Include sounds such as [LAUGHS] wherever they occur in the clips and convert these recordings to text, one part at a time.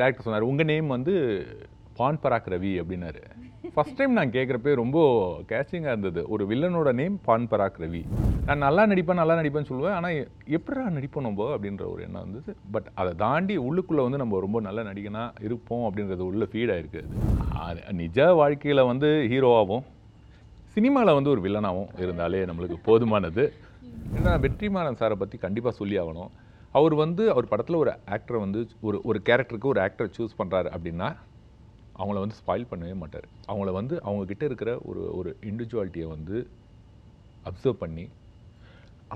Director சொன்னார் உங்கள் name வந்து பான் பராக் ரவி அப்படின்னாரு. ஃபஸ்ட் டைம் நான் கேட்குறப்பே ரொம்ப கேச்சிங்காக இருந்தது. ஒரு வில்லனோட நேம் பான் பராக் ரவி நான் நல்லா நடிப்பேன் நல்லா நடிப்பேன்னு சொல்லுவேன் ஆனால் எப்படா நடிப்போம் நம்ம அப்படின்ற ஒரு எண்ணம் வந்தது. பட் அதை தாண்டி உள்ளுக்குள்ளே வந்து நம்ம ரொம்ப நல்ல நடிகனாக இருப்போம் அப்படின்றது உள்ள ஃபீட் ஆயிருக்கு நிஜ வாழ்க்கையில் வந்து ஹீரோவாகவும் சினிமாவில் வந்து ஒரு வில்லனாகவும் இருந்தாலே நம்மளுக்கு போதுமானது. ஏன்னா வெற்றிமாறன் சாரை பற்றி கண்டிப்பாக சொல்லி ஆகணும். அவர் வந்து அவர் படத்தில் ஒரு ஆக்டரை வந்து ஒரு ஒரு கேரக்டருக்கு ஒரு ஆக்டரை சூஸ் பண்ணுறாரு அப்படின்னா அவங்கள வந்து ஸ்பாயில் பண்ணவே மாட்டார். அவங்கள வந்து அவங்கக்கிட்ட இருக்கிற ஒரு ஒரு இண்டிவிஜுவாலிட்டியை வந்து அப்சர்வ் பண்ணி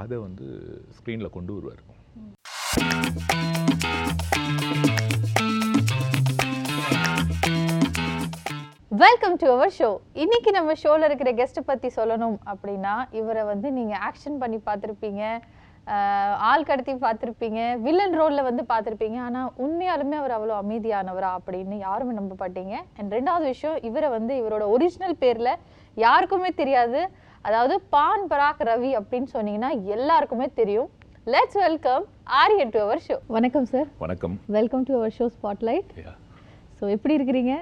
அதை வந்து ஸ்க்ரீனில் கொண்டு வருவார். வெல்கம் டு அவர் ஷோ இன்னைக்கு நம்ம ஷோவில் இருக்கிற கெஸ்ட்டை பற்றி சொல்லணும் அப்படின்னா இவரை வந்து நீங்கள் ஆக்ஷன் பண்ணி பார்த்துருப்பீங்க. ஆள் கடத்தி பார்த்துருப்பீங்க. வில்லன் ரோல்ல வந்து பார்த்துருப்பீங்க. ஆனா உண்மையாலுமே அவர் அவ்வளோ அமைதியானவரா அப்படின்னு யாருமே நம்ப மாட்டீங்க அண்ட் ரெண்டாவது விஷயம் இவரை வந்து இவரோட ஒரிஜினல் பேர்ல யாருக்குமே தெரியாது. அதாவது பான் பராக் ரவி அப்படின்னு சொன்னீங்கன்னா எல்லாருக்குமே தெரியும். Let's welcome Aryan to our show வணக்கம் சார் வணக்கம். Welcome to our show spotlight Yeah. So எப்படி இருக்கிறீங்க?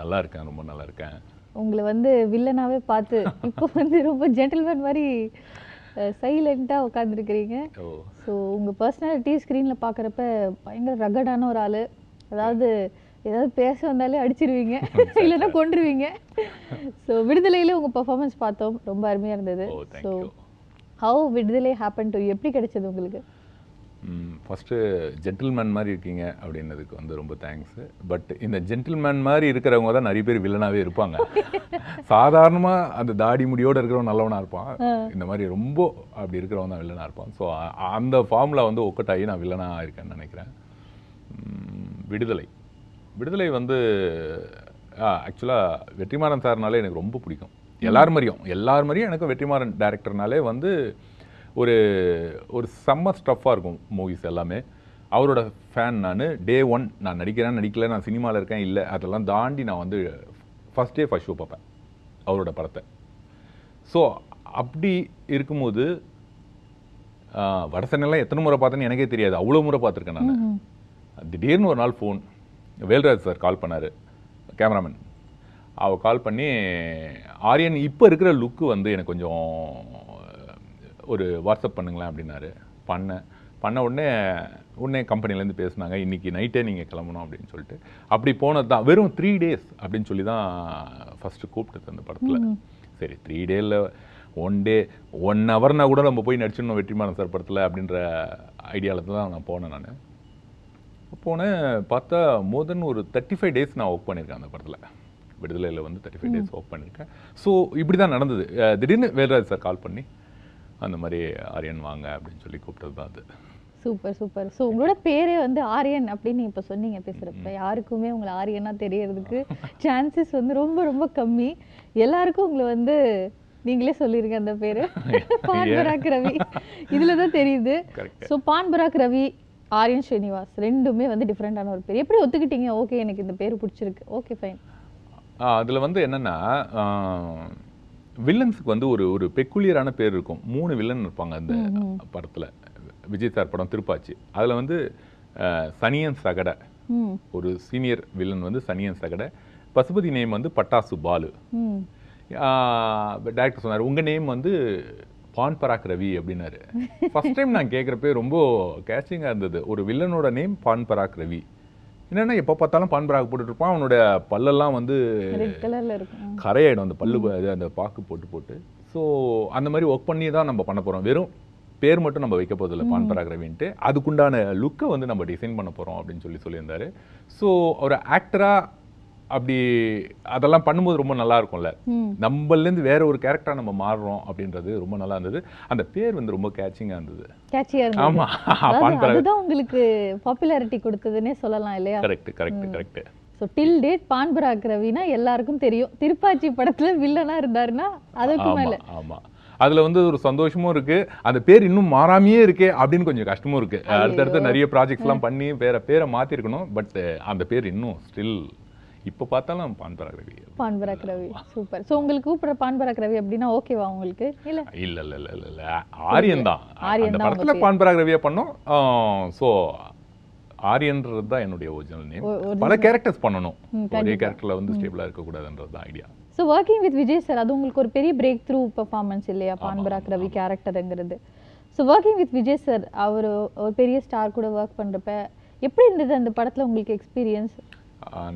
நல்லா இருக்கேன் ரொம்ப நல்லா இருக்கேன் உங்களை வந்து வில்லனாவே பார்த்து இப்போ வந்து ரொம்ப ஜென்டில்மேன் மாதிரி சைலண்ட்டாக உட்காந்துருக்கிறீங்க ஸோ உங்கள் பர்சனாலிட்டி ஸ்க்ரீனில் பார்க்குறப்ப பயங்கர ரகடான ஒரு ஆள். அதாவது ஏதாவது பேச வந்தாலே அடிச்சிருவீங்க. [LAUGHS] இல்லைன்னா கொண்டுருவீங்க ஸோ விடுதலையில் உங்கள் பர்ஃபார்மன்ஸ் பார்த்தோம். ரொம்ப அருமையாக இருந்தது. So how Viduthalai happen to எப்படி கிடைச்சது உங்களுக்கு? ஃபஸ்ட்டு ஜென்டில்மேன் மாதிரி இருக்கீங்க அப்படின்னதுக்கு வந்து ரொம்ப தேங்க்ஸ் பட் இந்த ஜென்டில்மேன் மாதிரி இருக்கிறவங்க தான் நிறைய பேர் வில்லனாகவே இருப்பாங்க. சாதாரணமாக அந்த தாடி முடியோடு இருக்கிறவன் நல்லவனாக இருப்பான். இந்த மாதிரி ரொம்ப அப்படி இருக்கிறவன் தான் வில்லனாக இருப்பான். ஸோ அந்த ஃபார்மில் வந்து ஒக்கட்டாகி நான் வில்லனாக இருக்கேன்னு நினைக்கிறேன். விடுதலை. விடுதலை வந்து ஆக்சுவலாக வெற்றிமாறன் சார்னாலே எனக்கு ரொம்ப பிடிக்கும். எல்லார் மாதிரியும். எல்லார் மாதிரியும் எனக்கு வெற்றிமாறன் டேரக்டர்னாலே வந்து ஒரு ஒரு செம்ம ஸ்டஃப்பாக இருக்கும் மூவிஸ் எல்லாமே. அவரோட ஃபேன் நான் டே ஒன் நான் நடிக்கிறேன் நடிக்கல நான் சினிமாவில் இருக்கேன் இல்லை அதெல்லாம் தாண்டி நான் வந்து ஃபஸ்ட் டே ஃபஸ்ட் ஷோ பார்ப்பேன் அவரோட படத்தை. ஸோ அப்படி இருக்கும்போது ஆஹ், வடசென்னெல்லாம் எத்தனை முறை பார்த்தேன்னு எனக்கே தெரியாது. அவ்வளோ முறை பார்த்துருக்கேன் நான். திடீர்னு ஒரு நாள் ஃபோன் வேல்ராஜ் சார் கால் பண்ணார் கேமராமேன் அவர் கால் பண்ணி ஆரியன் இப்போ இருக்கிற லுக்கு வந்து எனக்கு கொஞ்சம் ஒரு வாட்ஸ்அப் பண்ணுங்களேன் அப்படின்னாரு. பண்ணேன் பண்ண உடனே உடனே கம்பெனிலேருந்து பேசுனாங்க இன்றைக்கி நைட்டே நீங்கள் கிளம்பணும் அப்படின்னு சொல்லிட்டு. அப்படி போனது தான் வெறும் த்ரீ டேஸ் அப்படின்னு சொல்லி தான் ஃபஸ்ட்டு கூப்பிட்டது அந்த படத்தில். சரி த்ரீ டேயில் ஒன் டே ஒன் ஹவர்னா கூட நம்ம போய் நடிச்சிடணும் வெற்றிமாறன் சார் படத்தில் அப்படின்ற ஐடியாவில் தான் நான் போனேன் நான். போனேன் பார்த்தா மோர் தென் ஒரு தேர்ட்டி ஃபைவ் டேஸ் நான் ஒர்க் பண்ணியிருக்கேன் அந்த படத்தில். விடுதலையில் வந்து தேர்ட்டி ஃபைவ் டேஸ் ஒர்க் பண்ணியிருக்கேன். ஸோ இப்படி தான் நடந்தது திடீர்னு வேல்ராஜ் சார் கால் பண்ணி அந்த மாதிரி ஆரியன் வாங்க அப்படின்னு சொல்லி கூப்பிட்டது தான் அது. Super super. ஸோ உங்களோட பேரே வந்து ஆரியன் அப்படின்னு இப்போ சொன்னீங்க பேசுகிறப்ப யாருக்குமே உங்களை ஆரியனா தெரியறதுக்கு சான்சஸ் வந்து ரொம்ப ரொம்ப கம்மி. எல்லாருக்கும் உங்களை வந்து நீங்களே சொல்லிருங்க அந்த பேரு. [LAUGHS] பான் பராக் ரவி. இதுல தான் தெரியுது. ஸோ பான் பராக் ரவி ஆரியன் ஸ்ரீனிவாஸ் ரெண்டுமே வந்து டிஃப்ரெண்டான ஒரு பேர். எப்படி ஒத்துக்கிட்டீங்க? ஓகே எனக்கு இந்த பேர் பிடிச்சிருக்கு. ஓகே ஃபைன் அதில் வந்து என்னென்னா வில்லன்ஸுக்கு வந்து ஒரு ஒரு பெக்குலியரான பேர் இருக்கும். மூணு வில்லன் இருப்பாங்க அந்த படத்தில். விஜய் சார் படம் திருப்பாச்சி. அதில் வந்து சனியன் சகட. ஒரு சீனியர் வில்லன் வந்து சனியன் சகட. பசுபதி நேம் வந்து பட்டாசு பாலு. டேரக்டர் சொன்னார் உங்கள் நேம் வந்து பான் பராக் ரவி அப்படின்னாரு. [LAUGHS] ஃபர்ஸ்ட் டைம் நான் கேட்குறப்பே ரொம்ப கேச்சிங்காக இருந்தது. ஒரு வில்லனோட நேம் பான் பராக் ரவி. என்னன்னா எப்போ பார்த்தாலும் பான் பராக் போட்டுட்டு இருப்பான். அவனோட பல்லெல்லாம் வந்து கரையாயிடும். அந்த பல்லு அந்த பாக்கு போட்டு போட்டு. ஸோ அந்த மாதிரி ஒர்க் பண்ணி தான் நம்ம பண்ண போகிறோம் வெறும் பேர் மட்டும் நம்ம வைக்க போதில்லை பான் பராக் ரவின்ட்டு அதுக்குண்டான லுக்கை வந்து நம்ம டிசைன் பண்ண போகிறோம் அப்படின்னு சொல்லி சொல்லியிருந்தாரு. ஸோ ஒரு ஆக்டராக அப்படி அதெல்லாம் பண்ணும்போது ரொம்ப நல்லா இருக்கும்ல. நம்மளேருந்து வேற ஒரு கேரக்டரா நம்ம மாறுறோம் அப்படின்றது ரொம்ப நல்லா இருந்தது. அந்த பேர் வந்து ரொம்ப கேட்சிங்கா இருந்தது. ஆமா. அதுதான் உங்களுக்கு பாப்புலாரிட்டி கொடுத்ததுன்னே சொல்லலாம் இல்லையா? Correct correct correct so till date Pan Parag Raveena எல்லாருக்கும் தெரியும். திருப்பாச்சி படத்துல வில்லனா இருந்தாருன்னா அதுக்கு மேல. ஆமா. அதுல வந்து ஒரு சந்தோஷமும் இருக்கு. அந்த பேர் இன்னும் மாறாமையே இருக்கே அப்படின்னு கொஞ்சம் கஷ்டமும் இருக்கு. அடுத்தடுத்து நிறைய ப்ராஜெக்ட்ஸ் எல்லாம் பண்ணி வேற பேரை மாத்திருக்கணும். பட் அந்த பேர் இன்னும் ஸ்டில் இப்ப பார்த்தாலும் பான் பராக் ரவி பான் பராக் ரவி சூப்பர். ஸோ உங்களுக்கு கூப்பிடுற பான் பராக் ரவி அப்படின்னா ஓகேவா உங்களுக்கு? இல்ல? இல்ல இல்ல இல்ல இல்ல இல்ல. ஆரியன் தான். ஆரியன் படத்துல பான் பராக் ரவியா பண்ணோம். ஸோ ஆரியன்றது தான் என்னுடைய ஒரிஜினல் நேம் பல கேரக்டர்ஸ் பண்ணணும். ஒரே. கேரக்டர்ல வந்து ஸ்டேபிளா இருக்கக்கூடாதுன்றது தான் idea so working with Vijay sir அது உங்களுக்கு ஒரு பெரிய பிரேக் த்ரூ பெர்ஃபார்மன்ஸ் இல்லையா Pan Parag Ravi கேரக்டருங்கிறது so working with Vijay sir அவர் ஒரு பெரிய ஸ்டார் கூட ஒர்க் பண்ணுறப்ப எப்படி இருந்தது அந்த படத்தில் உங்களுக்கு எக்ஸ்பீரியன்ஸ்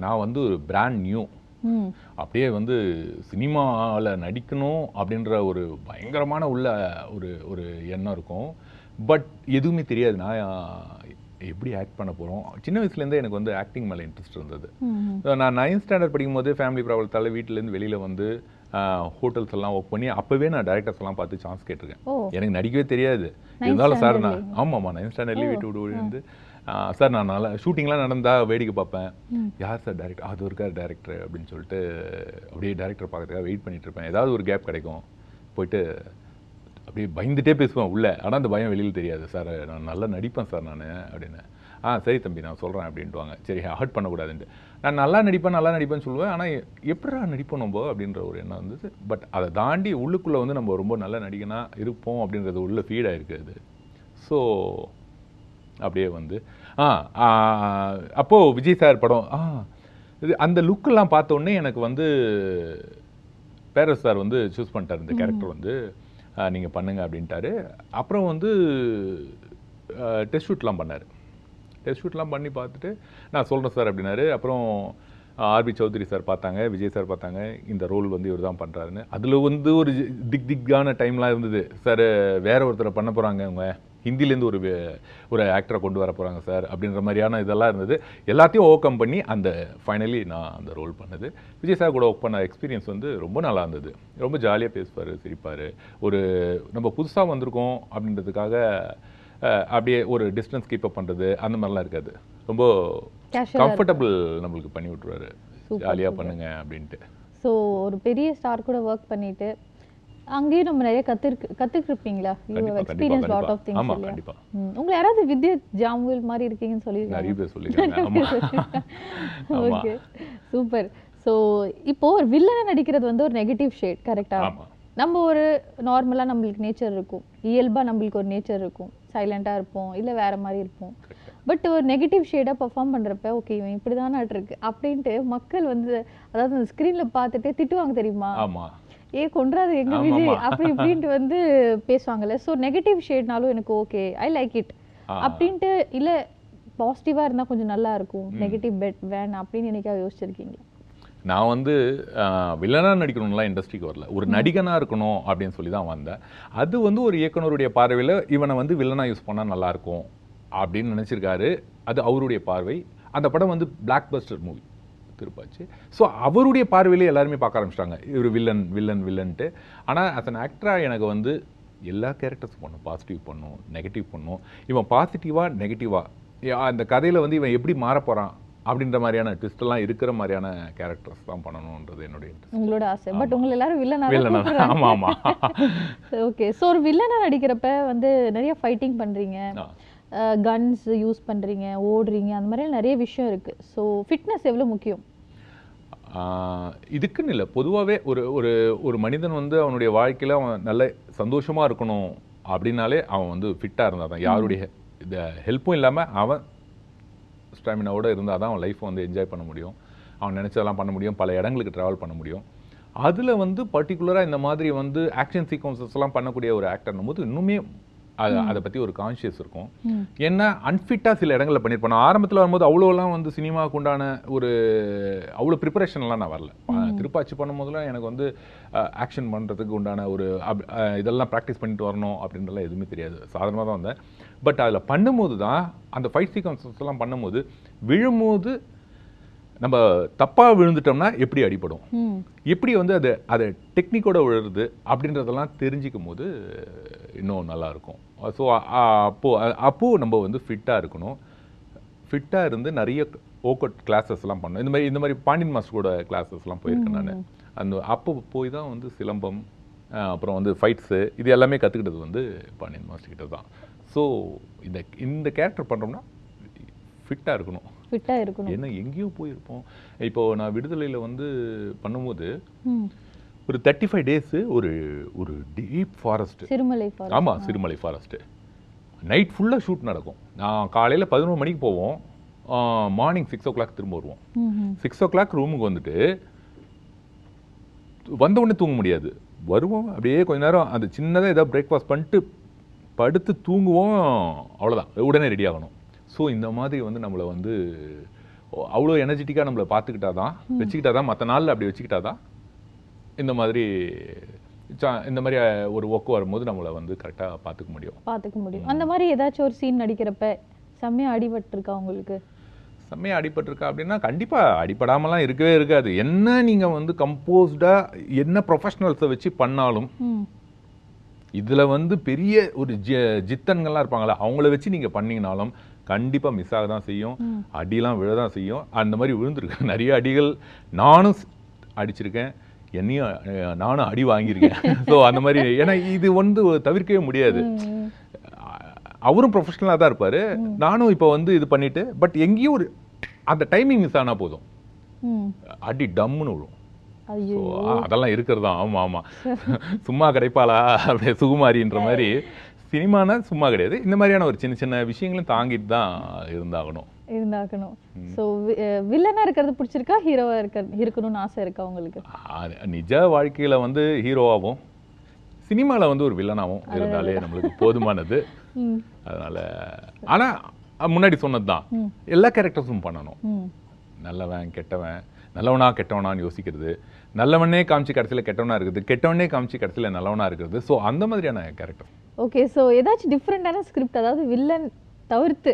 நான் வந்து ஒரு பிராண்ட் நியூ அப்படியே வந்து சினிமாவில் நடிக்கணும் அப்படின்ற ஒரு பயங்கரமான உள்ள ஒரு ஒரு எண்ணம் இருக்கும். பட் எதுவுமே தெரியாது. நான் எப்படி ஆக்ட் பண்ண போகிறோம் சின்ன வயசுலேருந்தே எனக்கு வந்து ஆக்டிங் மேலே இன்ட்ரெஸ்ட் இருந்தது. நான் நைன்த் ஸ்டாண்டர்ட் படிக்கும்போது ஃபேமிலி ப்ராப்ளத்தால் வீட்டிலேருந்து வெளியில் வந்து ஹோட்டல்ஸ் எல்லாம் ஒர்க் பண்ணி அப்போவே நான் டேரக்டர்ஸ் எல்லாம் பார்த்து சான்ஸ் கேட்டிருக்கேன். எனக்கு நடிக்கவே தெரியாது. இருந்தாலும் சார் நான்? ஆமாம்மா நைன்த் ஸ்டாண்டர்ட்லேயே வீட்டு விட்டு வந்து சார் நான் நல்லா ஷூட்டிங்லாம் நடந்தா வேடிக்கை பார்ப்பேன். யார் சார் டேரக்டர் அது இருக்கார் டேரக்டர் அப்படின்னு சொல்லிட்டு அப்படியே டேரக்டர் பார்க்கறதுக்காக வெயிட் பண்ணிட்டு இருப்பேன். ஏதாவது ஒரு கேப் கிடைக்கும். போயிட்டு அப்படியே பயந்துட்டே பேசுவேன் உள்ள. ஆனால் அந்த பயம் வெளியில் தெரியாது. சார் நான் நல்லா நடிப்பேன் சார் நான் அப்படின்னு. ஆ சரி தம்பி நான் சொல்கிறேன் அப்படின்ட்டுவாங்க சரி ஹர்ட் பண்ணக்கூடாதுன்ட்டு. நான் நல்லா நடிப்பேன் நல்லா நடிப்பேன்னு சொல்லுவேன். ஆனால் எப்படா நடிப்போம் நம்ம அப்படின்ற ஒரு எண்ணம் வந்தது. பட் அதை தாண்டி உள்ளுக்குள்ளே வந்து நம்ம ரொம்ப நல்ல நடிகனா இருப்போம் அப்படின்றது உள்ள ஃபீட் ஆயிருக்கு அது. ஸோ அப்படியே வந்து ஆ அப்போது விஜய் சார் படம் ஆ. இது அந்த லுக்கெல்லாம் பார்த்த உடனே எனக்கு வந்து பேரஸ் சார் வந்து சூஸ் பண்ணிட்டார் இந்த கேரக்டர் வந்து. நீங்கள் பண்ணுங்க அப்படின்ட்டாரு. அப்புறம் வந்து டெஸ்ட் ஷூட்லாம் பண்ணார். டெஸ்ட் ஷூட்லாம் பண்ணி பார்த்துட்டு நான் சொல்கிறேன் சார் அப்படின்னாரு. அப்புறம் ஆர்பி சௌத்ரி சார் பார்த்தாங்க விஜய் சார் பார்த்தாங்க இந்த ரோல் வந்து இவர் தான் பண்ணுறாருன்னு அதில் வந்து ஒரு திக் திக்கான டைம்லாம் இருந்தது. சார் வேற ஒருத்தரை பண்ண போகிறாங்க அவங்க ஹிந்திலேருந்து ஒரு ஒரு ஆக்டரை கொண்டு வர போகிறாங்க சார் அப்படின்ற மாதிரியான இதெல்லாம் இருந்தது. எல்லாத்தையும் ஓவர் கம் பண்ணி அந்த ஃபைனலி நான் அந்த ரோல் பண்ணது. விஜய் சார் கூட ஒர்க் பண்ண எக்ஸ்பீரியன்ஸ் வந்து ரொம்ப நல்லா இருந்தது. ரொம்ப ஜாலியாக பேசுவார் சிரிப்பார். ஒரு நம்ம புதுசாக வந்திருக்கோம் அப்படின்றதுக்காக அப்படியே ஒரு டிஸ்டன்ஸ் கீப் அப் பண்ணுறது அந்த மாதிரிலாம் இருக்காது. ரொம்ப கம்ஃபர்டபுள் நம்மளுக்கு பண்ணி விட்ருவாரு ஜாலியாக பண்ணுங்க அப்படின்ட்டு. ஸோ ஒரு பெரிய ஸ்டார் கூட ஒர்க் பண்ணிட்டு அங்கேயும் நம்ம நிறைய கத்துருக்கு கத்துக்கிருப்பீங்களா? You experience lot of things ஆமா, கண்டிப்பா. யாராவது வித்யுத் ஜாமுல் மாதிரி இருக்கீங்கன்னு சொல்லியிருக்காங்க. நிறைய பேர் சொல்லியிருக்காங்க. ஆமாம் ஆமா. ஓகே சூப்பர் ஸோ இப்போ ஒரு வில்லனை நடிக்கிறது வந்து ஒரு நெகட்டிவ் ஷேட் கரெக்டா நம்ம ஒரு நார்மலாக நம்மளுக்கு நேச்சர் இருக்கும். இயல்பாக நம்மளுக்கு ஒரு நேச்சர் இருக்கும். சைலண்ட்டாக இருப்போம் இல்லை வேற மாதிரி இருப்போம். பட் ஒரு நெகட்டிவ் ஷேடாக பெர்ஃபார்ம் பண்ணுறப்ப ஓகே இவன் இப்படி தான் இருக்கு. அப்படின்ட்டு மக்கள் வந்து அதாவது அந்த ஸ்க்ரீனில் பார்த்துட்டு திட்டுவாங்க தெரியுமா? ஆமா. ஏ கொன்றாது எங்க விஜய். அப்படி இப்படின்ட்டு வந்து பேசுவாங்கல்ல. ஸோ நெகட்டிவ் ஷேட்னாலும் எனக்கு ஓகே ஐ லைக் இட். அப்படின்ட்டு இல்ல பாசிட்டிவா இருந்தா கொஞ்சம் நல்லா இருக்கும். நெகட்டிவ் பெட் வேணாம் அப்படின்னு என்னைக்காவது யோசிச்சிருக்கீங்களா? நான் வந்து வில்லனாக நடிக்கணும்லாம் இண்டஸ்ட்ரிக்கு வரல. ஒரு நடிகனாக இருக்கணும் அப்படின்னு சொல்லி தான் வந்தேன். அது வந்து ஒரு இயக்குனருடைய பார்வையில் இவனை வந்து வில்லனாக யூஸ் பண்ணால் நல்லாயிருக்கும் அப்படின்னு நினச்சிருக்காரு. அது அவருடைய பார்வை. அந்த படம் வந்து blockbuster movie Thirupaachi so அவருடைய பார்வையிலே எல்லாருமே பார்க்க ஆரம்பிச்சிட்டாங்க. இவர் வில்லன் வில்லன் வில்லன்ட்டு ஆனால் as an ஆக்டராக எனக்கு வந்து எல்லா கேரக்டர்ஸும் பண்ணும். பாசிட்டிவ் பண்ணும் நெகட்டிவ் பண்ணும். இவன் பாசிட்டிவாக நெகட்டிவாக அந்த கதையில் வந்து இவன் எப்படி மாறப் போகிறான் அப்படின்ற மாதிரியான எல்லாம் இருக்கிற மாதிரியான கேரக்டர்ஸ் தான் பண்ணணுன்றது என்னுடைய. உங்களோட ஆசை. பட் உங்களை எல்லாரும் வில்லனா வில்லனா ஆமா ஆமா. [LAUGHS] ஓகே ஸோ ஒரு வில்லனா நடிக்கிறப்ப வந்து நிறைய ஃபைட்டிங் பண்றீங்க. ஆ. கன்ஸ் யூஸ் பண்றீங்க ஓடுறீங்க. அந்த மாதிரி நிறைய விஷயம் இருக்கு. ஸோ ஃபிட்னஸ் எவ்வளவு முக்கியம்? இதுக்குன்னு இல்லை. பொதுவாகவே ஒரு ஒரு ஒரு மனிதன் வந்து அவனுடைய வாழ்க்கையில் அவன் நல்ல சந்தோஷமாக இருக்கணும் அப்படின்னாலே அவன் வந்து ஃபிட்டாக இருந்தால் தான் யாருடைய இந்த ஹெல்ப்பும் இல்லாமல் அவன் ஸ்டாமினாவோட இருந்தால் தான் அவன் லைஃப்பை வந்து என்ஜாய் பண்ண முடியும். அவன் நினச்சதெல்லாம் பண்ண முடியும். பல இடங்களுக்கு ட்ராவல் பண்ண முடியும். அதில் வந்து பர்டிகுலராக இந்த மாதிரி வந்து ஆக்ஷன் சீக்வன்சஸ்லாம் பண்ணக்கூடிய ஒரு ஆக்டர்னும் போது இன்னுமே அது அதை பற்றி ஒரு கான்ஷியஸ் இருக்கும். ம். என்ன அன்ஃபிட்டாக சில இடங்களில் பண்ணியிருப்பேன் நான் ஆரம்பத்தில் வரும்போது அவ்வளோலாம் வந்து சினிமாவுக்கு உண்டான ஒரு அவ்வளோ ப்ரிப்பரேஷன்லாம் நான் வரல. திருப்பாச்சி பண்ணும்போதெல்லாம் எனக்கு வந்து ஆக்ஷன் பண்ணுறதுக்கு உண்டான ஒரு அப்- இதெல்லாம் ப்ராக்டிஸ் பண்ணிட்டு வரணும் அப்படின்றலாம் எதுவுமே தெரியாது. சாதாரணமாக தான் வந்தேன். பட் அதில் பண்ணும்போது தான் அந்த ஃபைட் சீக்வன்சஸ் எல்லாம் பண்ணும்போது விழும்போது நம்ம தப்பாக விழுந்துட்டோம்னா எப்படி அடிபடும்? எப்படி வந்து அது அதை டெக்னிக்கோட விழுறது அப்படின்றதெல்லாம் தெரிஞ்சிக்கும் போது இன்னும் நல்லா இருக்கும் ஸோ அப்போ அப்போ நம்ம வந்து ஃபிட்டாக இருக்கணும். ஃபிட்டாக இருந்து நிறைய ஓக்கட் கிளாஸஸ்லாம் பண்ணோம் இந்த மாதிரி இந்த மாதிரி பாண்டியன் மாஸ்டரோட கிளாஸஸ்லாம் போயிருக்கேன் நான். அந்த அப்போ போய் தான் வந்து சிலம்பம் அப்புறம் வந்து ஃபைட்ஸு இது எல்லாமே கற்றுக்கிட்டது வந்து பாண்டியன் மாஸ்டர் கிட்ட தான் ஸோ இந்த இந்த கேரக்டர் பண்ணுறோம்னா ஃபிட்டாக இருக்கணும். ஃபிட்டா இருக்கணும். ஏன்னா எங்கேயோ போயிருப்போம். இப்போ நான் விடுதலையில் வந்து பண்ணும்போது ஒரு தேர்ட்டி ஃபைவ் டேஸு ஒரு ஒரு டீப் ஃபாரஸ்ட்டு சிறுமலை ஃபாரஸ்ட் ஆமாம் சிறுமலை ஃபாரஸ்ட்டு நைட் ஃபுல்லாக ஷூட் நடக்கும். நான் காலையில் பதினோரு மணிக்கு போவோம். மார்னிங் சிக்ஸ் ஓ கிளாக் திரும்ப வருவோம். சிக்ஸ் ஓ கிளாக் ரூமுக்கு வந்துட்டு வந்த உடனே தூங்க முடியாது. வருவோம் அப்படியே கொஞ்ச நேரம். அந்த சின்னதாக ஏதாவது பிரேக்ஃபாஸ்ட் பண்ணிட்டு படுத்து தூங்குவோம். அவ்வளோதான் உடனே ரெடி ஆகணும். ஸோ இந்த மாதிரி வந்து நம்மளை வந்து அவ்வளோ எனர்ஜெட்டிக்காக நம்மளை பார்த்துக்கிட்டா தான் வச்சுக்கிட்டா தான் மற்ற நாளில் அப்படி வச்சுக்கிட்டா தான் இந்த மாதிரி இந்த மாதிரி ஒரு ஒர்க் வரும்போது நம்மளை வந்து கரெக்டாக பார்த்துக்க முடியும். பார்த்துக்க முடியும். அந்த மாதிரி ஏதாச்சும் ஒரு சீன் நடிக்கிறப்ப செம்மையா அடிபட்டிருக்கா உங்களுக்கு? செம்மையாக அடிபட்டிருக்கா அப்படின்னா கண்டிப்பாக அடிபடாமலாம் இருக்கவே இருக்காது. என்ன நீங்கள் வந்து கம்போஸ்டாக என்ன ப்ரொஃபஷனல்ஸை வச்சு பண்ணாலும் இதில் வந்து பெரிய ஒரு ஜி ஜித்தன்கள்லாம் இருப்பாங்களே அவங்கள வச்சு நீங்கள் பண்ணீங்கனாலும் கண்டிப்பாக மிஸ் ஆக தான் செய்யும். அடிலாம் விழ தான் செய்யும். அந்த மாதிரி விழுந்திருக்கு [LAUGHS] நிறைய அடிகள் நானும் அடிச்சிருக்கேன். என்னையும் நானும் அடி வாங்கியிருக்கேன். [LAUGHS] ஸோ அந்த மாதிரி ஏன்னா இது வந்து தவிர்க்கவே முடியாது. அவரும் ப்ரொஃபஷனலாக தான் இருப்பார். நானும் இப்போ வந்து இது பண்ணிட்டு பட் எங்கேயும் ஒரு அந்த டைமிங் மிஸ் ஆனால் போதும். அடி டம்முன்னு விழும். அதெல்லாம் இருக்கிறது தான். ஆமாம் ஆமாம் [LAUGHS] சும்மா கிடைப்பாளா? அப்படியே சுகுமாரின்ற மாதிரி. சினிமானா சும்மா கிடையாது. இந்த மாதிரியான ஒரு சின்ன சின்ன விஷயங்களும் தாங்கிட்டு தான் இருந்தாகணும். இருந்தாக்கணும் ஸோ வில்லனா இருக்கிறது பிடிச்சிருக்கா? ஹீரோவா இருக்க இருக்கணும்னு ஆசை இருக்கா உங்களுக்கு? நிஜ வாழ்க்கையில வந்து ஹீரோவாகவும் சினிமாவில் வந்து ஒரு வில்லனாகவும் இருந்தாலே நம்மளுக்கு போதுமானது. [LAUGHS] அதனால ஆனா முன்னாடி சொன்னது தான். எல்லா கேரக்டர்ஸும் பண்ணணும். நல்லவன் கெட்டவன் நல்லவனா கெட்டவனான்னு யோசிக்கிறது. நல்லவனே காமிச்சு கடைசியில் கெட்டவனா இருக்குது கெட்டவனே காமிச்சு கடைசியில் நல்லவனா இருக்கிறது ஸோ அந்த மாதிரியான கேரக்டர் ஓகே ஸோ ஏதாச்சும் டிஃப்ரெண்டான ஸ்கிரிப்ட் அதாவது வில்லன் தவிர்த்து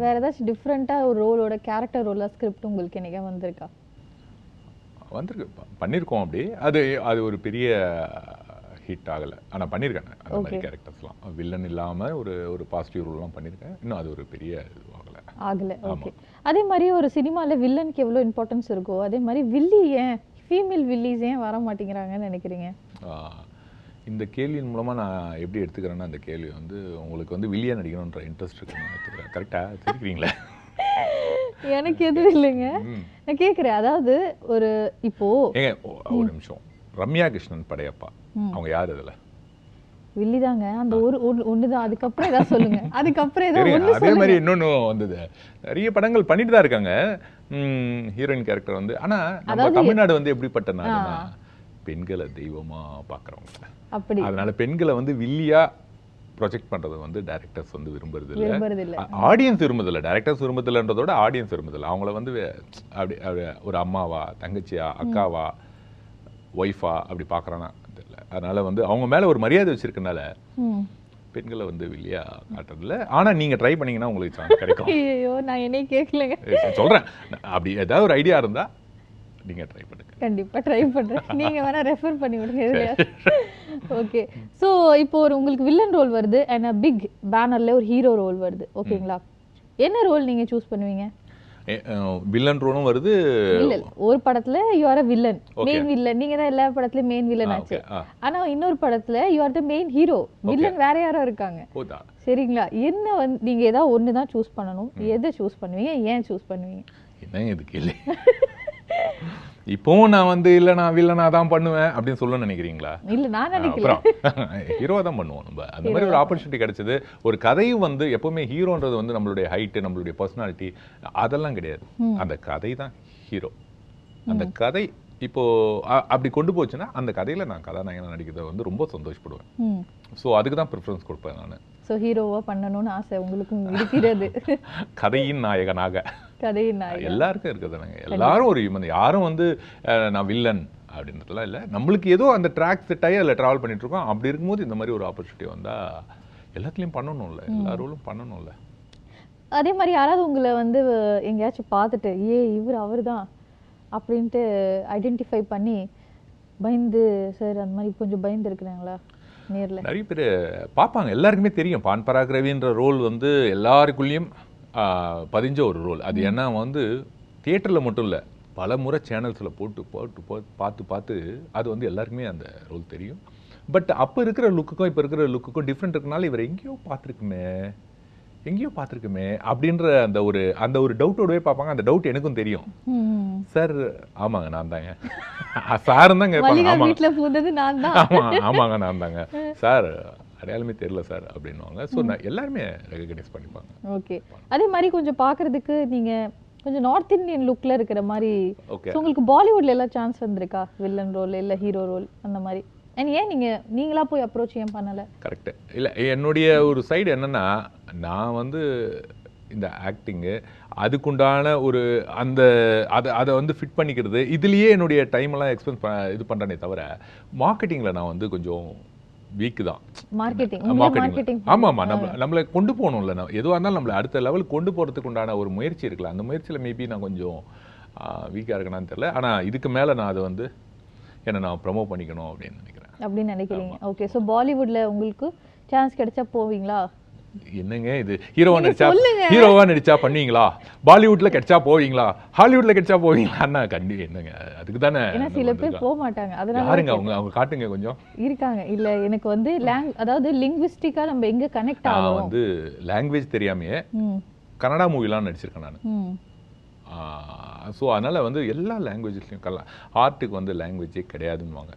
வேற ஏதாச்சும் டிஃப்ரெண்டா ஒரு ரோலோட கேரக்டர் ரோலா ஸ்கிரிப்ட் உங்களுக்கு என்னைக்கா வந்திருக்கா? வந்திருக்கு. பண்ணியிருக்கோம் அப்படி அது அது ஒரு பெரிய ஹிட் ஆகலை. ஆனா பண்ணியிருக்கேன் அந்த மாதிரி கேரக்டர்ஸ்லாம் வில்லன் இல்லாம ஒரு ஒரு பாசிட்டிவ் ரோல்லாம் பண்ணியிருக்கேன் இன்னும் அது ஒரு பெரிய இது ஆகலை. ஓகே அதே மாதிரி ஒரு சினிமால வில்லனுக்கு எவ்வளவு இம்பார்ட்டன்ஸ் இருக்கோ அதே மாதிரி வில்லி ஏன் ஃபீமேல் வில்லிஸ் ஏன் வர மாட்டேங்கிறாங்கன்னு நினைக்கிறீங்க இந்த கேள்வியின் மூலமா நான் எப்படி எடுத்துக்கிறேன்னா அந்த கேள்வி வந்து உங்களுக்கு வந்து வில்லியா நடிக்கணுன்ற இன்ட்ரெஸ்ட் இருக்குன்னு எடுத்துக்கிறேன். கரெக்டாக தெரிவிக்கிறீங்களா? எனக்கு எதுவும் இல்லைங்க. நான் கேக்குறேன். அதாவது ஒரு இப்போ ஏங்க ஒரு நிமிஷம். ரம்யா கிருஷ்ணன் படையப்பா அவங்க யார் இதுல வில்லி தாங்க அந்த ஒரு ஒண்ணு- ஒண்ணுதான். அதுக்கப்புறம் ஏதாவது சொல்லுங்க. [LAUGHS] அதுக்கப்புறம் ஏதாவது அதே மாதிரி இன்னொன்னு வந்தது. நிறைய படங்கள் பண்ணிட்டு தான் இருக்காங்க. ஹீரோயின் கேரக்டர் வந்து. ஆனா நம்ம தமிழ்நாடு வந்து எப்படிப்பட்ட நாடுனா பெண்களை தெய்வமா பாக்குறவங்க அப்படி. அதனால பெண்களை வந்து வில்லியா ப்ரொஜெக்ட் பண்றது வந்து டைரக்டர்ஸ் வந்து விரும்புறது இல்ல விரும்புறது இல்ல ஆடியன்ஸ் டேரக்டர்ஸ் விரும்புதில்லன்றதோட ஆடியன்ஸ் விரும்புதில்ல அவங்கள வந்து அப்படி ஒரு அம்மாவா தங்கச்சியா அக்காவா ஒய்ஃபா அப்படி பார்க்குறானா தெரியல. அதனால வந்து அவங்க மேல ஒரு மரியாதை வச்சிருக்கனால. பெண்களை வந்து வெளியா காட்டுறதில்ல. ஆனா நீங்க ட்ரை பண்ணீங்கன்னா உங்களுக்கு சான்ஸ் கிடைக்கும். ஐயோ நான் என்னையும் கேட்கலங்க ஏய், சொல்றேன். அப்படி ஏதாவது ஒரு ஐடியா இருந்தா நீங்க ட்ரை பண்ணுங்க. கண்டிப்பா ட்ரை பண்றேன். நீங்க வேணா ரெஃபர் பண்ணி விடுங்க ஓகே சோ இப்போ ஒரு உங்களுக்கு வில்லன் ரோல் வருது அண்ட் அ பிக் பேனர்ல ஒரு ஹீரோ ரோல் வருது. ஓகேங்களா என்ன ரோல் நீங்க சூஸ் பண்ணுவீங்க? வில்லன் ரோலும் வருது. இல்ல ஒரு படத்துல you are a villain main villain நீங்க தான் எல்லா படத்துலயும் மெயின் வில்லன் ஆச்சு. ஆனா இன்னொரு படத்துல you are the main hero villain வேற யாரோ இருக்காங்க. சரிங்களா? என்ன வந்து நீங்க ஏதாவது ஒன்று தான் சூஸ் பண்ணணும் எதை சூஸ் பண்ணுவீங்க? ஏன் சூஸ் பண்ணுவீங்க? என்னங்க இது கேள்வி? [LAUGHS] இப்போவும் நான் வந்து இல்ல நான் வில்லனா தான் பண்ணுவேன் அப்படின்னு சொல்ல நினைக்கிறீங்களா? இல்ல நான் அப்புறம் [LAUGHS] ஹீரோவா தான் பண்ணுவோம் நம்ம. அந்த மாதிரி ஒரு ஆப்பர்ச்சுனிட்டி கிடைச்சது. ஒரு கதையும் வந்து எப்பவுமே ஹீரோன்றது வந்து நம்மளுடைய ஹைட்டு நம்மளுடைய பர்சனாலிட்டி அதெல்லாம் கிடையாது. அந்த கதை தான் ஹீரோ அந்த கதை இப்போ அப்படி கொண்டு போச்சுன்னா அந்த கதையில நான் கதாநாயகனா நடிக்கிறத வந்து ரொம்ப சந்தோஷப்படுவேன். ஸோ அதுக்கு தான் ப்ரிஃபரன்ஸ் கொடுப்பேன் நான். ஸோ ஹீரோவா பண்ணணும்னு ஆசை உங்களுக்கும் இருக்கிறது. [LAUGHS] கதையின் நாயகனாக. கதையின் நாயகன் எல்லாருக்கும் இருக்குதுங்க எல்லாரும் ஒரு human. யாரும் வந்து நான் வில்லன் அப்படின்றதுலாம் இல்லை. நம்மளுக்கு ஏதோ அந்த ட்ராக் செட் ஆகி அதில் ட்ராவல் பண்ணிட்டு இருக்கோம் அப்படி இருக்கும்போது இந்த மாதிரி ஒரு ஆப்பர்ச்சுனிட்டி வந்தா எல்லாத்துலேயும் பண்ணணும்ல. எல்லா ரோலும் பண்ணணும்ல. அதே மாதிரி யாராவது உங்களை வந்து எங்கேயாச்சும் பார்த்துட்டு ஏ இவர் அவர் தான் அப்படின்ட்டு ஐடென்டிஃபை பண்ணி பயந்து சார் அந்த மாதிரி கொஞ்சம் பயந்து இருக்கிறாங்களா? நேர்ல. நிறைய பேர் பார்ப்பாங்க. எல்லாருக்குமே தெரியும். பான் பராக் ரவின்ற ரோல் வந்து எல்லாருக்குள்ளேயும் பதிஞ்ச ஒரு ரோல் அது ஏன்னா வந்து தியேட்டரில் மட்டும் இல்லை பல முறை சேனல்ஸில் போட்டு போட்டு போ பார்த்து பார்த்து அது வந்து எல்லாருக்குமே அந்த ரோல் தெரியும். பட் அப்போ இருக்கிற லுக்குக்கும் இப்போ இருக்கிற லுக்குக்கும் டிஃப்ரெண்ட் இருக்கனால இவர் எங்கேயோ பார்த்துருக்குமே எங்கேயோ பார்த்துருக்குமே அப்படின்ற அந்த ஒரு அந்த ஒரு டவுட்டோடவே பார்ப்பாங்க. அந்த டவுட் எனக்கும் தெரியும். சார் ஆமாங்க நான் தாங்க. [LAUGHS] சார் மல்லிகா ஆமாங்க. ஆமாங்க நான் தாங்க. [LAUGHS] சார் அடையாளமே தெரியல சார் அப்படின்னுவாங்க. ஸோ நான் எல்லாருமே ரெகக்னைஸ் பண்ணிப்பாங்க. ஓகே அதே மாதிரி கொஞ்சம் பார்க்கறதுக்கு நீங்க கொஞ்சம் நார்த் இந்தியன் லுக்ல இருக்கிற மாதிரி ஓகே உங்களுக்கு பாலிவுட்ல எல்லாம் சான்ஸ் வந்திருக்கா? வில்லன் ரோல் இல்ல ஹீரோ ரோல் அந்த மாதிரி. அண்ட் ஏன் நீங்க நீங்களா போய் அப்ரோச் ஏன் பண்ணல? கரெக்டு இல்லை என்னுடைய ஒரு சைடு என்னன்னா நான் வந்து இந்த ஆக்டிங்கு அதுக்குண்டான ஒரு அந்த அதை அதை வந்து ஃபிட் பண்ணிக்கிறது இதுலேயே என்னுடைய டைம் எல்லாம் எக்ஸ்பென்ஸ் இது பண்ணுறேனே தவிர மார்க்கெட்டிங்கில் நான் வந்து கொஞ்சம் வீக் தான். மார்க்கெட்டிங் மார்க்கெட்டிங் ஆமாம் ஆமாம் நம்ம நம்மளை கொண்டு போகணும்ல. நம்ம எதுவாக இருந்தாலும் நம்மளை அடுத்த லெவலுக்கு கொண்டு போகிறதுக்கு உண்டான ஒரு முயற்சி இருக்குல்ல. அந்த முயற்சியில் மேபி நான் கொஞ்சம் வீக்காக இருக்கேனான்னு தெரியல. ஆனால் இதுக்கு மேலே நான் அதை வந்து என்னை நான் ப்ரமோட் பண்ணிக்கணும் அப்படின்னு நினைக்கிறேன். அப்படின்னு நினைக்கிறீங்க. ஓகே ஸோ பாலிவுட்ல உங்களுக்கு சான்ஸ் கிடைச்சா போவீங்களா? என்னங்க இது? ஹீரோவா நடிச்சா. ஹீரோவா நடிச்சா பண்ணுவீங்களா? பாலிவுட்ல கிடைச்சா போவீங்களா? ஹாலிவுட்ல கிடைச்சா போவீங்களா கண்டி என்னங்க அதுக்கு தானே சில பேர் போக மாட்டாங்க அதனால யாருங்க அவங்க? அவங்க காட்டுங்க கொஞ்சம். இருக்காங்க. இல்ல எனக்கு வந்து லேங் அதாவது லிங்குவிஸ்டிக்கா நம்ம எங்க கனெக்ட் ஆகும் வந்து லாங்குவேஜ் தெரியாமையே கன்னடா மூவிலாம் நடிச்சிருக்கேன் நான். ஸோ அதனால் வந்து எல்லா லாங்குவேஜஸ்லையும் கல ஆர்ட்டுக்கு வந்து லாங்குவேஜே கிடையாதுன்னுவாங்க.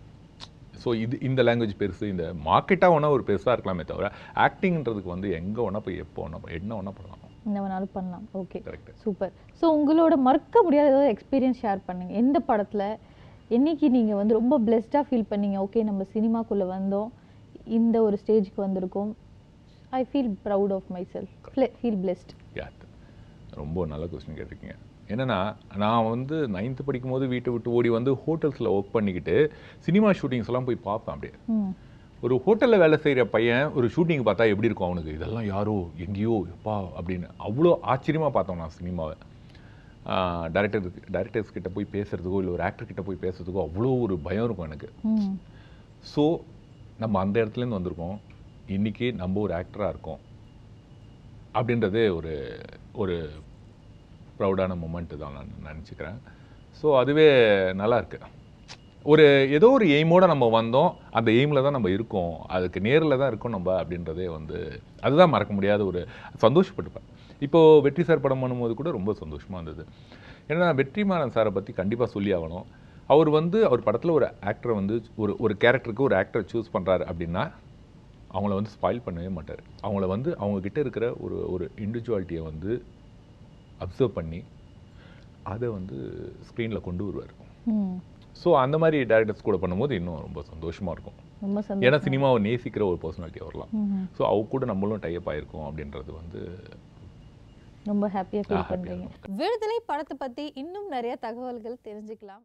ஸோ இது இந்த லாங்குவேஜ் பெருசு இந்த மார்க்கெட்டாக வேணால் ஒரு பெருசாக இருக்கலாமே தவிர ஆக்டிங்ன்றதுக்கு வந்து எங்கே வேணா போய் எப்போ போய் என்ன வேணா பண்ணலாம். என்ன வேணாலும் பண்ணலாம். ஓகே கரெக்ட் சூப்பர் ஸோ உங்களோட மறக்க முடியாத ஏதாவது எக்ஸ்பீரியன்ஸ் ஷேர் பண்ணுங்க. எந்த படத்துல என்னைக்கு நீங்க வந்து ரொம்ப பிளெஸ்டாக ஃபீல் பண்ணீங்க? ஓகே நம்ம சினிமாக்குள்ள வந்தோம். இந்த ஒரு ஸ்டேஜ்க்கு வந்திருக்கோம். I feel proud of myself feel blessed ரொம்ப நல்ல கொஸ்டின் கேட்டிருக்கீங்க. என்னன்னா நான் வந்து நைன்த்து படிக்கும்போது வீட்டை விட்டு ஓடி வந்து ஹோட்டல்ஸில் ஒர்க் பண்ணிக்கிட்டு சினிமா ஷூட்டிங்ஸ் எல்லாம் போய் பார்ப்பேன் அப்படியே. ஒரு ஹோட்டலில் வேலை செய்கிற பையன் ஒரு ஷூட்டிங் பார்த்தா எப்படி இருக்கும் அவனுக்கு? இதெல்லாம் யாரோ எங்கேயோ எப்பா அப்படின்னு. அவ்வளோ ஆச்சரியமாக பார்த்தோம் நான் சினிமாவை. டேரக்டர் டேரக்டர்ஸ் கிட்ட போய் பேசுறதுக்கோ இல்லை ஒரு ஆக்டர் கிட்ட போய் பேசுறதுக்கோ அவ்வளோ ஒரு பயம் இருக்கும் எனக்கு. ஸோ நம்ம அந்த இடத்துலேருந்து வந்திருக்கோம். இன்னைக்கு நம்ம ஒரு ஆக்டராக இருக்கோம். அப்படின்றதே ஒரு ஒரு ப்ரௌடான மூமெண்ட் தான் நான் நினச்சிக்கிறேன். ஸோ அதுவே நல்லாயிருக்கு ஒரு ஏதோ ஒரு எய்மோடு நம்ம வந்தோம். அந்த எய்மில் தான் நம்ம இருக்கோம். அதுக்கு நேரில் தான் இருக்கோம் நம்ம அப்படின்றதே வந்து அதுதான் மறக்க முடியாத ஒரு சந்தோஷப்பட்டுப்பேன் இப்போது வெற்றி சார் படம் பண்ணும்போது கூட ரொம்ப சந்தோஷமாக இருந்தது. ஏன்னா வெற்றிமாறன் சாரை பற்றி கண்டிப்பாக சொல்லி ஆகணும். அவர் வந்து அவர் படத்தில் ஒரு ஆக்டரை வந்து ஒரு ஒரு கேரக்டருக்கு ஒரு ஆக்டரை சூஸ் பண்ணுறாரு அப்படின்னா அவங்கள வந்து ஸ்பாயில் பண்ணவே மாட்டார். அவங்கள வந்து அவங்கக்கிட்ட இருக்கிற ஒரு ஒரு இண்டிவிஜுவாலிட்டியை வந்து அப்சர்வ் பண்ணி அதை வந்து ஸ்க்ரீனில் கொண்டு வருவார். ம். ஸோ அந்த மாதிரி டேரக்டர்ஸ் கூட பண்ணும்போது இன்னும் ரொம்ப சந்தோஷமாக இருக்கும். ரொம்ப ஏன்னா சினிமாவை நேசிக்கிற ஒரு பர்சனாலிட்டி வரலாம் ம் ஸோ அவ கூட நம்மளும் டைப் ஆயிருக்கோம் அப்படின்றது வந்து ரொம்ப ஹாப்பியாக ஃபீல் பண்ணுறீங்க விடுதலை படத்தை பற்றி இன்னும் நிறைய தகவல்கள் தெரிஞ்சுக்கலாம்.